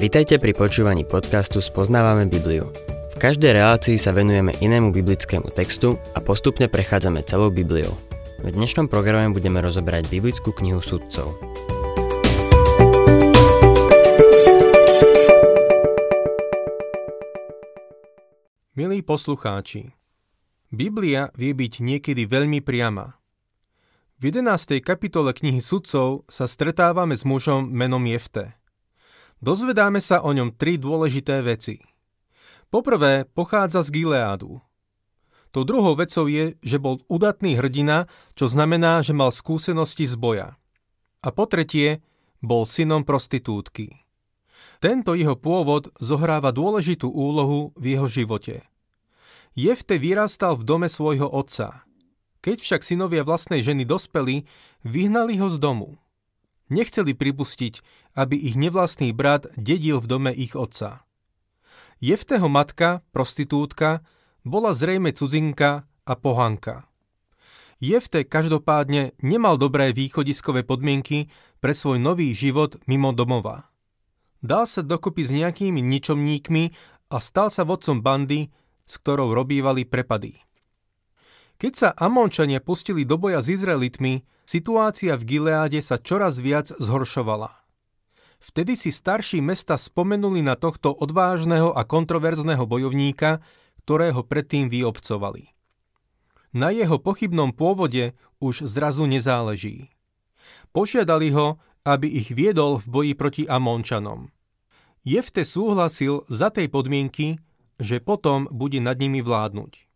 Vitajte pri počúvaní podcastu Spoznávame Bibliu. V každej relácii sa venujeme inému biblickému textu a postupne prechádzame celou Bibliou. V dnešnom programe budeme rozoberať biblickú knihu sudcov. Milí poslucháči, Biblia vie byť niekedy veľmi priama. V 11. kapitole knihy sudcov sa stretávame s mužom menom Jefte. Dozvedáme sa o ňom tri dôležité veci. Poprvé, pochádza z Gileádu. To druhou vecou je, že bol udatný hrdina, čo znamená, že mal skúsenosti z boja. A po tretie, bol synom prostitútky. Tento jeho pôvod zohráva dôležitú úlohu v jeho živote. Jefte vyrastal v dome svojho otca – keď však synovia vlastnej ženy dospeli, vyhnali ho z domu. Nechceli pripustiť, aby ich nevlastný brat dedil v dome ich otca. Jefteho matka, prostitútka, bola zrejme cudzinka a pohanka. Jefte každopádne nemal dobré východiskové podmienky pre svoj nový život mimo domova. Dal sa dokopy s nejakými ničomníkmi a stal sa vodcom bandy, s ktorou robívali prepady. Keď sa Amončania pustili do boja s Izraelitmi, situácia v Gileáde sa čoraz viac zhoršovala. Vtedy si starší mesta spomenuli na tohto odvážneho a kontroverzného bojovníka, ktorého predtým vyobcovali. Na jeho pochybnom pôvode už zrazu nezáleží. Požiadali ho, aby ich viedol v boji proti Amončanom. Jefte súhlasil za tej podmienky, že potom bude nad nimi vládnuť.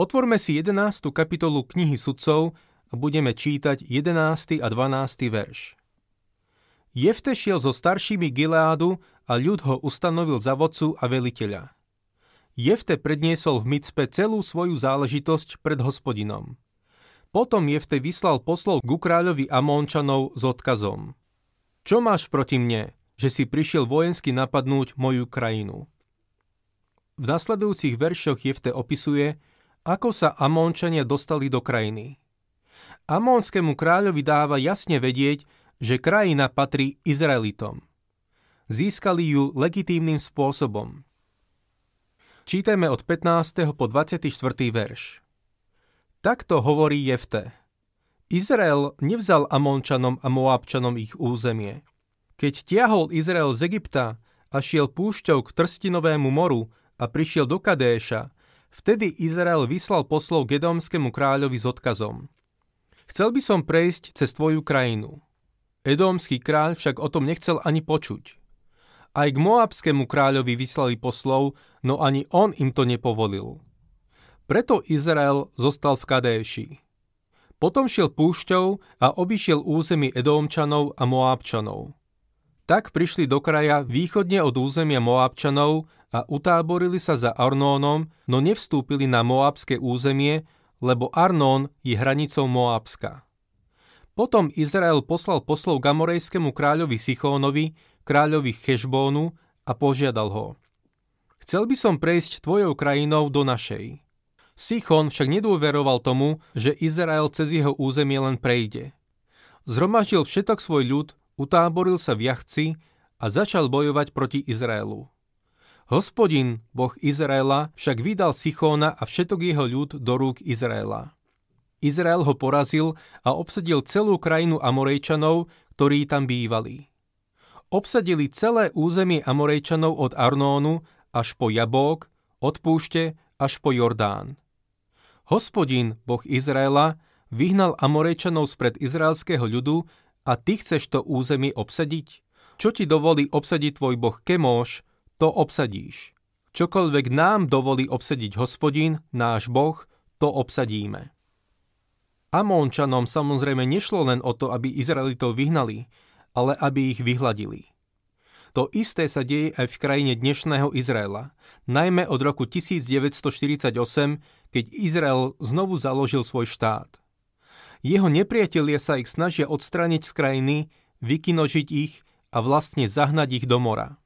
Otvorme si 11. kapitolu knihy sudcov budeme čítať 11. a 12. verš. Jefte šiel so staršími Gileádu a ľud ho ustanovil za vodcu a veliteľa. Jefte predniesol v Micpe celú svoju záležitosť pred hospodinom. Potom Jefte vyslal poslov ku kráľovi Amónčanov s odkazom. Čo máš proti mne, že si prišiel vojensky napadnúť moju krajinu? V nasledujúcich veršoch Jefte opisuje, ako sa Amónčania dostali do krajiny. Amónskému kráľovi dáva jasne vedieť, že krajina patrí Izraelitom. Získali ju legitímnym spôsobom. Čítajme od 15. po 24. verš. Takto hovorí Jefte. Izrael nevzal Amónčanom a Moabčanom ich územie. Keď tiahol Izrael z Egypta a šiel púšťou k Trstinovému moru a prišiel do Kadéša, Vtedy Izrael vyslal poslov Gedomskému kráľovi s odkazom. Chcel by som prejsť cez tvoju krajinu. Edomský kráľ však o tom nechcel ani počuť. Aj k Moabskému kráľovi vyslali poslov, no ani on im to nepovolil. Preto Izrael zostal v Kadéši. Potom šiel púšťou a obišiel územie Edomčanov a Moabčanov. Tak prišli do kraja východne od územia Moabčanov a utáborili sa za Arnónom, no nevstúpili na Moabské územie, lebo Arnón je hranicou Moabska. Potom Izrael poslal poslov gamorejskému kráľovi Sichónovi, kráľovi Chešbónu a požiadal ho. Chcel by som prejsť tvojou krajinou do našej. Sichon však nedôveroval tomu, že Izrael cez jeho územie len prejde. Zhromaždil všetok svoj ľud utáboril sa v Jachci a začal bojovať proti Izraelu. Hospodin, boh Izraela, však vydal Sichóna a všetok jeho ľud do rúk Izraela. Izrael ho porazil a obsadil celú krajinu Amorejčanov, ktorí tam bývali. Obsadili celé územie Amorejčanov od Arnónu až po Jabók, od púšte až po Jordán. Hospodin, boh Izraela, vyhnal Amorejčanov spred izraelského ľudu a ty chceš to územie obsadiť? Čo ti dovolí obsadiť tvoj boh Kemóš, to obsadíš. Čokoľvek nám dovolí obsadiť hospodin, náš boh, to obsadíme. Amónčanom samozrejme nešlo len o to, aby Izraelitov vyhnali, ale aby ich vyhladili. To isté sa deje aj v krajine dnešného Izraela, najmä od roku 1948, keď Izrael znovu založil svoj štát. Jeho nepriatelia sa ich snažia odstrániť z krajiny, vykinožiť ich a vlastne zahnať ich do mora.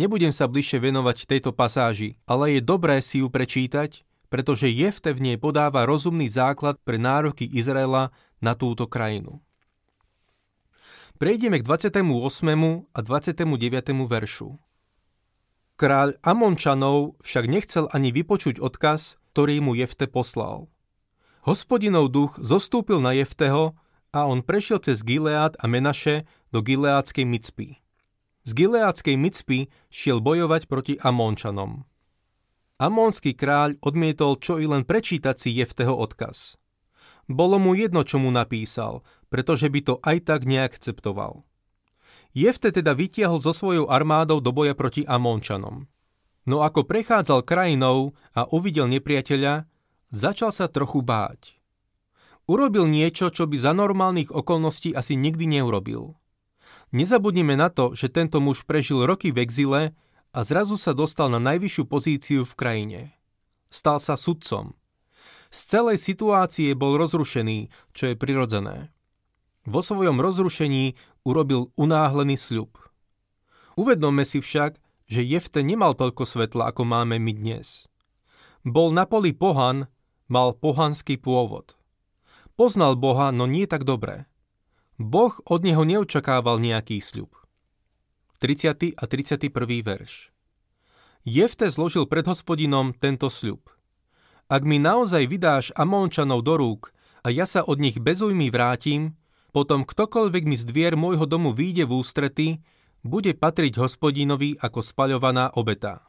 Nebudem sa bližšie venovať tejto pasáži, ale je dobré si ju prečítať, pretože Jefte v nej podáva rozumný základ pre nároky Izraela na túto krajinu. Prejdeme k 28. a 29. veršu. Kráľ Amončanov však nechcel ani vypočuť odkaz, ktorý mu Jefte poslal. Hospodinov duch zostúpil na Jefteho a on prešiel cez Gilead a Menaše do Gileádskej Micpy. Z Gileádskej Micpy šiel bojovať proti Amončanom. Amónsky kráľ odmietol čo i len prečítať si Jefteho odkaz. Bolo mu jedno, čo mu napísal, pretože by to aj tak neakceptoval. Jefte teda vytiahol so svojou armádou do boja proti Amónčanom. No ako prechádzal krajinou a uvidel nepriateľa, začal sa trochu báť. Urobil niečo, čo by za normálnych okolností asi nikdy neurobil. Nezabudnime na to, že tento muž prežil roky v exile a zrazu sa dostal na najvyššiu pozíciu v krajine. Stal sa sudcom. Z celej situácie bol rozrušený, čo je prirodzené. Vo svojom rozrušení urobil unáhlený sľub. Uvedomme si však, že Jefte nemal toľko svetla, ako máme my dnes. Bol na poli pohan, mal pohanský pôvod. Poznal Boha, no nie tak dobre. Boh od neho neočakával nejaký sľub. 30. a 31. verš Jefte zložil pred hospodinom tento sľub. Ak mi naozaj vydáš Amónčanov do rúk a ja sa od nich bez ujmy vrátim, potom ktokoľvek mi z dvier môjho domu výjde v ústrety, bude patriť hospodinovi ako spaľovaná obeta.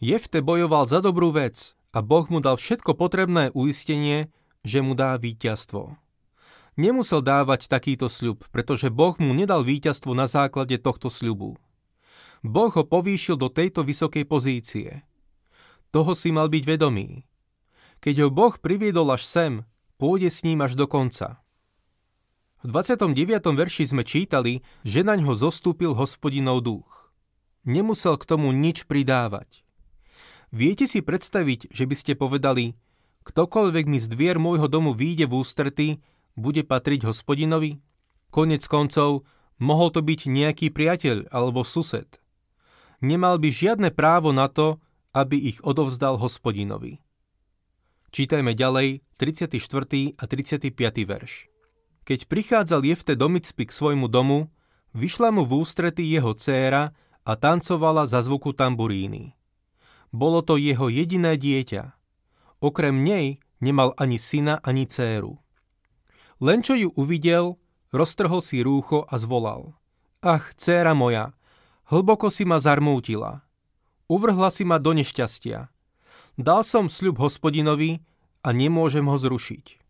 Jefte bojoval za dobrú vec a Boh mu dal všetko potrebné uistenie, že mu dá víťazstvo. Nemusel dávať takýto sľub, pretože Boh mu nedal víťazstvo na základe tohto sľubu. Boh ho povýšil do tejto vysokej pozície. Toho si mal byť vedomý. Keď ho Boh priviedol až sem, pôjde s ním až do konca. V 29. verši sme čítali, že na ňo zostúpil hospodinov duch. Nemusel k tomu nič pridávať. Viete si predstaviť, že by ste povedali, ktokoľvek mi z dvier môjho domu výjde v ústrety, bude patriť hospodinovi? Konec koncov, mohol to byť nejaký priateľ alebo sused. Nemal by žiadne právo na to, aby ich odovzdal hospodinovi. Čítajme ďalej 34. a 35. verš. Keď prichádzal Jefte do Micpy k svojmu domu, vyšla mu v ústrety jeho dcéra a tancovala za zvuku tamburíny. Bolo to jeho jediné dieťa. Okrem nej nemal ani syna, ani dcéru. Len čo ju uvidel, roztrhol si rúcho a zvolal. Ach, dcéra moja, hlboko si ma zarmútila. Uvrhla si ma do nešťastia. Dal som sľub hospodinovi a nemôžem ho zrušiť.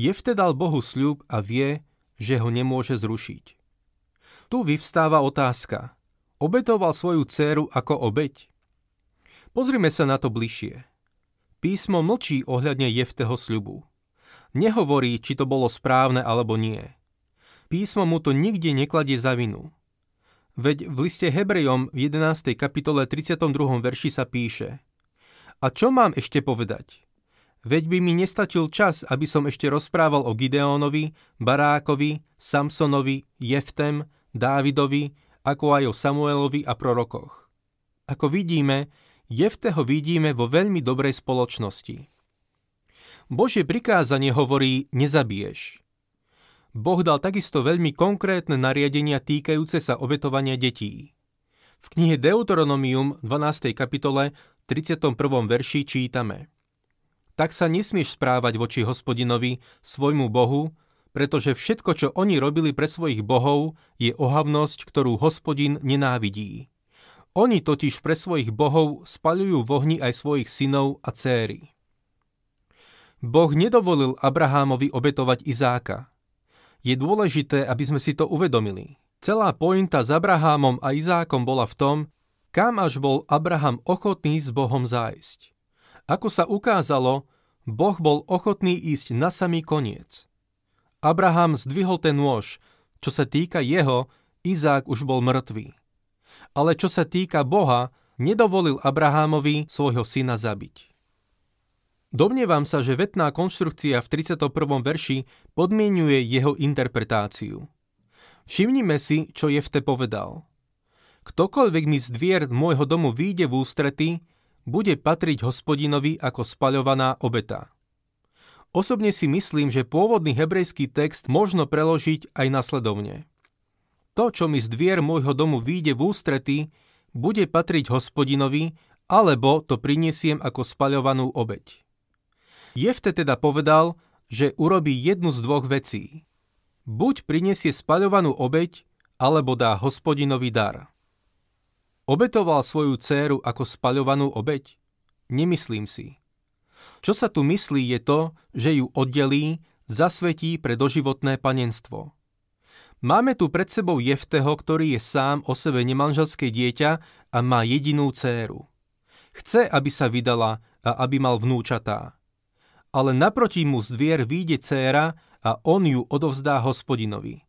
Jefte dal Bohu sľub a vie, že ho nemôže zrušiť. Tu vyvstáva otázka. Obetoval svoju dceru ako obeď? Pozrime sa na to bližšie. Písmo mlčí ohľadne Jefteho sľubu. Nehovorí, či to bolo správne alebo nie. Písmo mu to nikde nekladie za vinu. Veď v liste Hebrejom v 11. kapitole 32. verši sa píše A čo mám ešte povedať? Veď by mi nestačil čas, aby som ešte rozprával o Gideónovi, Barákovi, Samsonovi, Jeftem, Dávidovi, ako aj o Samuelovi a prorokoch. Ako vidíme, Jefteho vidíme vo veľmi dobrej spoločnosti. Božie prikázanie hovorí nezabiješ. Boh dal takisto veľmi konkrétne nariadenia týkajúce sa obetovania detí. V knihe Deuteronomium 12. kapitole 31. verši čítame – tak sa nesmieš správať voči hospodinovi, svojmu Bohu, pretože všetko, čo oni robili pre svojich bohov, je ohavnosť, ktorú hospodin nenávidí. Oni totiž pre svojich bohov spaľujú v ohni aj svojich synov a céry. Boh nedovolil Abrahámovi obetovať Izáka. Je dôležité, aby sme si to uvedomili. Celá pointa s Abrahámom a Izákom bola v tom, kam až bol Abraham ochotný s Bohom zájsť. Ako sa ukázalo, Boh bol ochotný ísť na samý koniec. Abraham zdvihol ten nôž, čo sa týka jeho, Izák už bol mŕtvý. Ale čo sa týka Boha, nedovolil Abrahámovi svojho syna zabiť. Domnievam sa, že vetná konštrukcia v 31. verši podmienuje jeho interpretáciu. Všimnime si, čo Jefte povedal. Ktokoľvek mi z dvier môjho domu výjde v ústrety, bude patriť hospodinovi ako spaľovaná obeta. Osobne si myslím, že pôvodný hebrejský text možno preložiť aj nasledovne. To, čo mi z dvier môjho domu vyjde v ústrety, bude patriť hospodinovi, alebo to prinesiem ako spaľovanú obeď. Jefte teda povedal, že urobí jednu z dvoch vecí. Buď prinesie spaľovanú obeď, alebo dá hospodinovi dar. Obetoval svoju dceru ako spaľovanú obeď? Nemyslím si. Čo sa tu myslí je to, že ju oddelí, zasvetí pre doživotné panenstvo. Máme tu pred sebou Jefteho, ktorý je sám o sebe nemanželské dieťa a má jedinú dceru. Chce, aby sa vydala a aby mal vnúčatá. Ale naproti mu z dvier výjde dcéra a on ju odovzdá hospodinovi.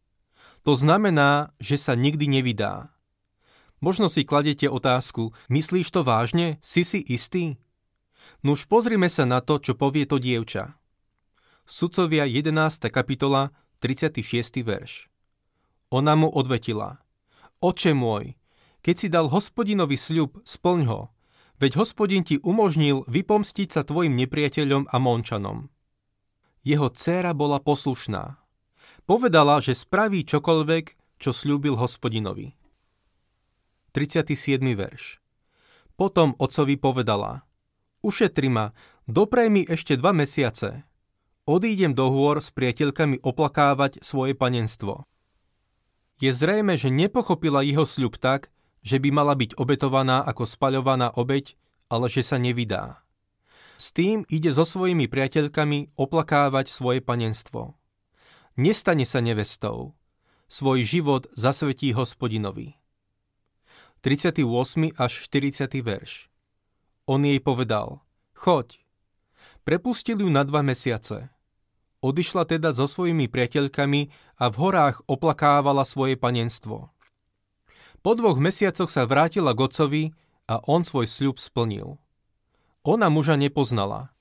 To znamená, že sa nikdy nevydá. Možno si kladete otázku, myslíš to vážne? Si si istý? Nuž pozrime sa na to, čo povie to dievča. Sudcovia 11. kapitola, 36. verš. Ona mu odvetila. Oče môj, keď si dal hospodinovi sľub, splň ho, veď hospodin ti umožnil vypomstiť sa tvojim nepriateľom a mončanom. Jeho dcéra bola poslušná. Povedala, že spraví čokoľvek, čo slúbil hospodinovi. 37. verš. Potom otcovi povedala, Ušetri ma, doprej mi ešte dva mesiace. Odídem do hôr s priateľkami oplakávať svoje panenstvo. Je zrejme, že nepochopila jeho sľub tak, že by mala byť obetovaná ako spaľovaná obeď, ale že sa nevydá. S tým ide so svojimi priateľkami oplakávať svoje panenstvo. Nestane sa nevestou. Svoj život zasvetí hospodinovi. 38. až 40. verš. On jej povedal, choď. Prepustil ju na dva mesiace. Odišla teda so svojimi priateľkami a v horách oplakávala svoje panenstvo. Po dvoch mesiacoch sa vrátila k ocovi a on svoj sľub splnil. Ona muža nepoznala.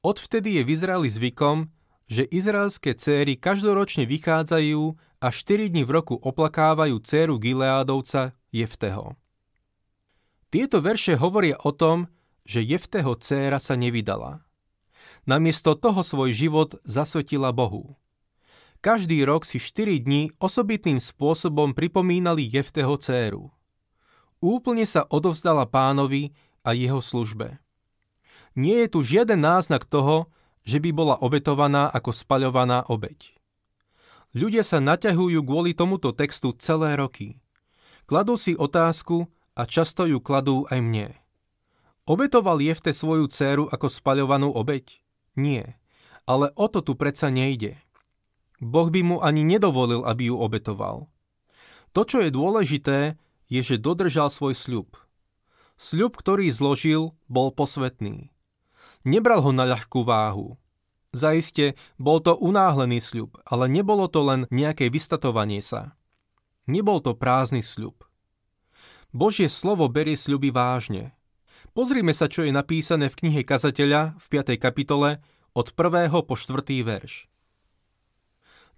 Odvtedy je v Izraeli zvykom, že izraelské céry každoročne vychádzajú a 4 dní v roku oplakávajú céru Gileádovca Jefteho. Tieto verše hovoria o tom, že Jefteho dcéra sa nevydala. Namiesto toho svoj život zasvetila Bohu. Každý rok si 4 dní osobitným spôsobom pripomínali Jefteho dcéru. Úplne sa odovzdala pánovi a jeho službe. Nie je tu žiaden náznak toho, že by bola obetovaná ako spaľovaná obeď. Ľudia sa naťahujú kvôli tomuto textu celé roky. Kladú si otázku, a často ju kladú aj mne. Obetoval Jefte svoju dceru ako spaľovanú obeď? Nie, ale o to tu predsa nejde. Boh by mu ani nedovolil, aby ju obetoval. To, čo je dôležité, je, že dodržal svoj sľub. Sľub, ktorý zložil, bol posvetný. Nebral ho na ľahkú váhu. Zaiste, bol to unáhlený sľub, ale nebolo to len nejaké vystatovanie sa. Nebol to prázdny sľub. Božie slovo berie sľuby vážne. Pozrime sa, čo je napísané v knihe Kazateľa v 5. kapitole od 1. po 4. verš.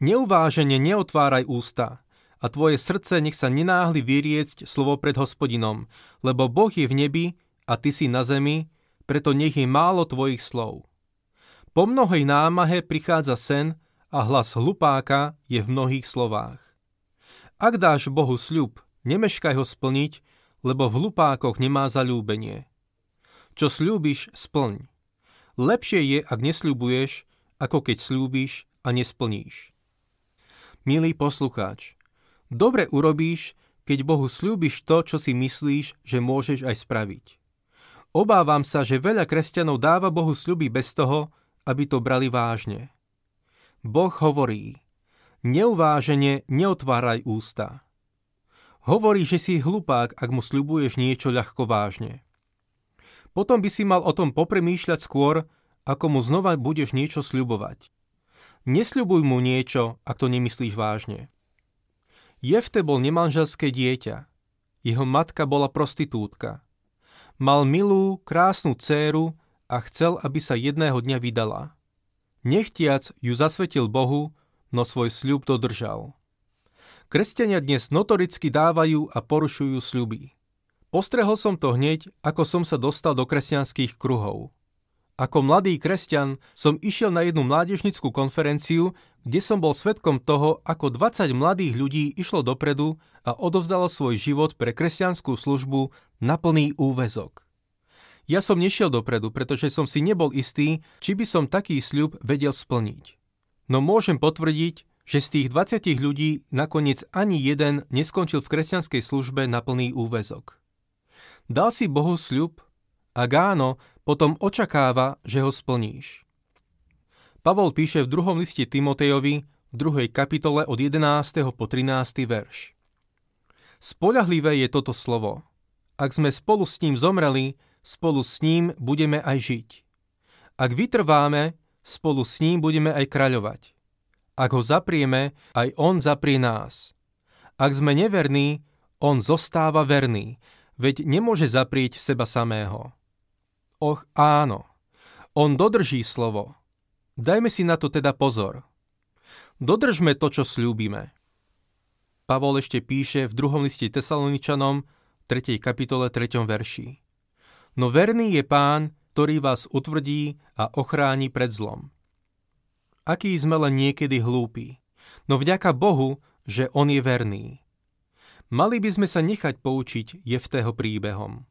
Neuvážene neotváraj ústa a tvoje srdce nech sa nenáhli vyriecť slovo pred hospodinom, lebo Boh je v nebi a ty si na zemi, preto nech je málo tvojich slov. Po mnohej námahe prichádza sen a hlas hlupáka je v mnohých slovách. Ak dáš Bohu sľub, Nemeškaj ho splniť, lebo v hlupákoch nemá zalúbenie. Čo slúbiš, splň. Lepšie je, ak nesľubuješ, ako keď slúbiš a nesplníš. Milý poslucháč, dobre urobíš, keď Bohu slúbiš to, čo si myslíš, že môžeš aj spraviť. Obávam sa, že veľa kresťanov dáva Bohu sľuby bez toho, aby to brali vážne. Boh hovorí, neuvážene neotváraj ústa. Hovorí, že si hlupák, ak mu sľubuješ niečo ľahko vážne. Potom by si mal o tom popremýšľať skôr, ako mu znova budeš niečo sľubovať. Nesľubuj mu niečo, ak to nemyslíš vážne. Jefte bol nemanželské dieťa. Jeho matka bola prostitútka. Mal milú, krásnu dcéru a chcel, aby sa jedného dňa vydala. Nechtiac ju zasvetil Bohu, no svoj sľub dodržal. Kresťania dnes notoricky dávajú a porušujú sľuby. Postrehol som to hneď, ako som sa dostal do kresťanských kruhov. Ako mladý kresťan som išiel na jednu mládežnickú konferenciu, kde som bol svetkom toho, ako 20 mladých ľudí išlo dopredu a odovzdalo svoj život pre kresťanskú službu na plný úvezok. Ja som nešiel dopredu, pretože som si nebol istý, či by som taký sľub vedel splniť. No môžem potvrdiť, že z tých 20 ľudí nakoniec ani jeden neskončil v kresťanskej službe na plný úvezok. Dal si Bohu sľub? Ak áno, potom očakáva, že ho splníš. Pavol píše v druhom liste Timotejovi, v druhej kapitole od 11. po 13. verš. Spoľahlivé je toto slovo. Ak sme spolu s ním zomreli, spolu s ním budeme aj žiť. Ak vytrváme, spolu s ním budeme aj kraľovať. Ak ho zaprieme, aj on zaprie nás. Ak sme neverní, on zostáva verný, veď nemôže zaprieť seba samého. Och áno, on dodrží slovo. Dajme si na to teda pozor. Dodržme to, čo slúbime. Pavol ešte píše v druhom liste Tesaloničanom, 3. kapitole 3. verši. No verný je pán, ktorý vás utvrdí a ochráni pred zlom. Aký sme len niekedy hlúpi, no vďaka Bohu, že on je verný. Mali by sme sa nechať poučiť Jeftého príbehom.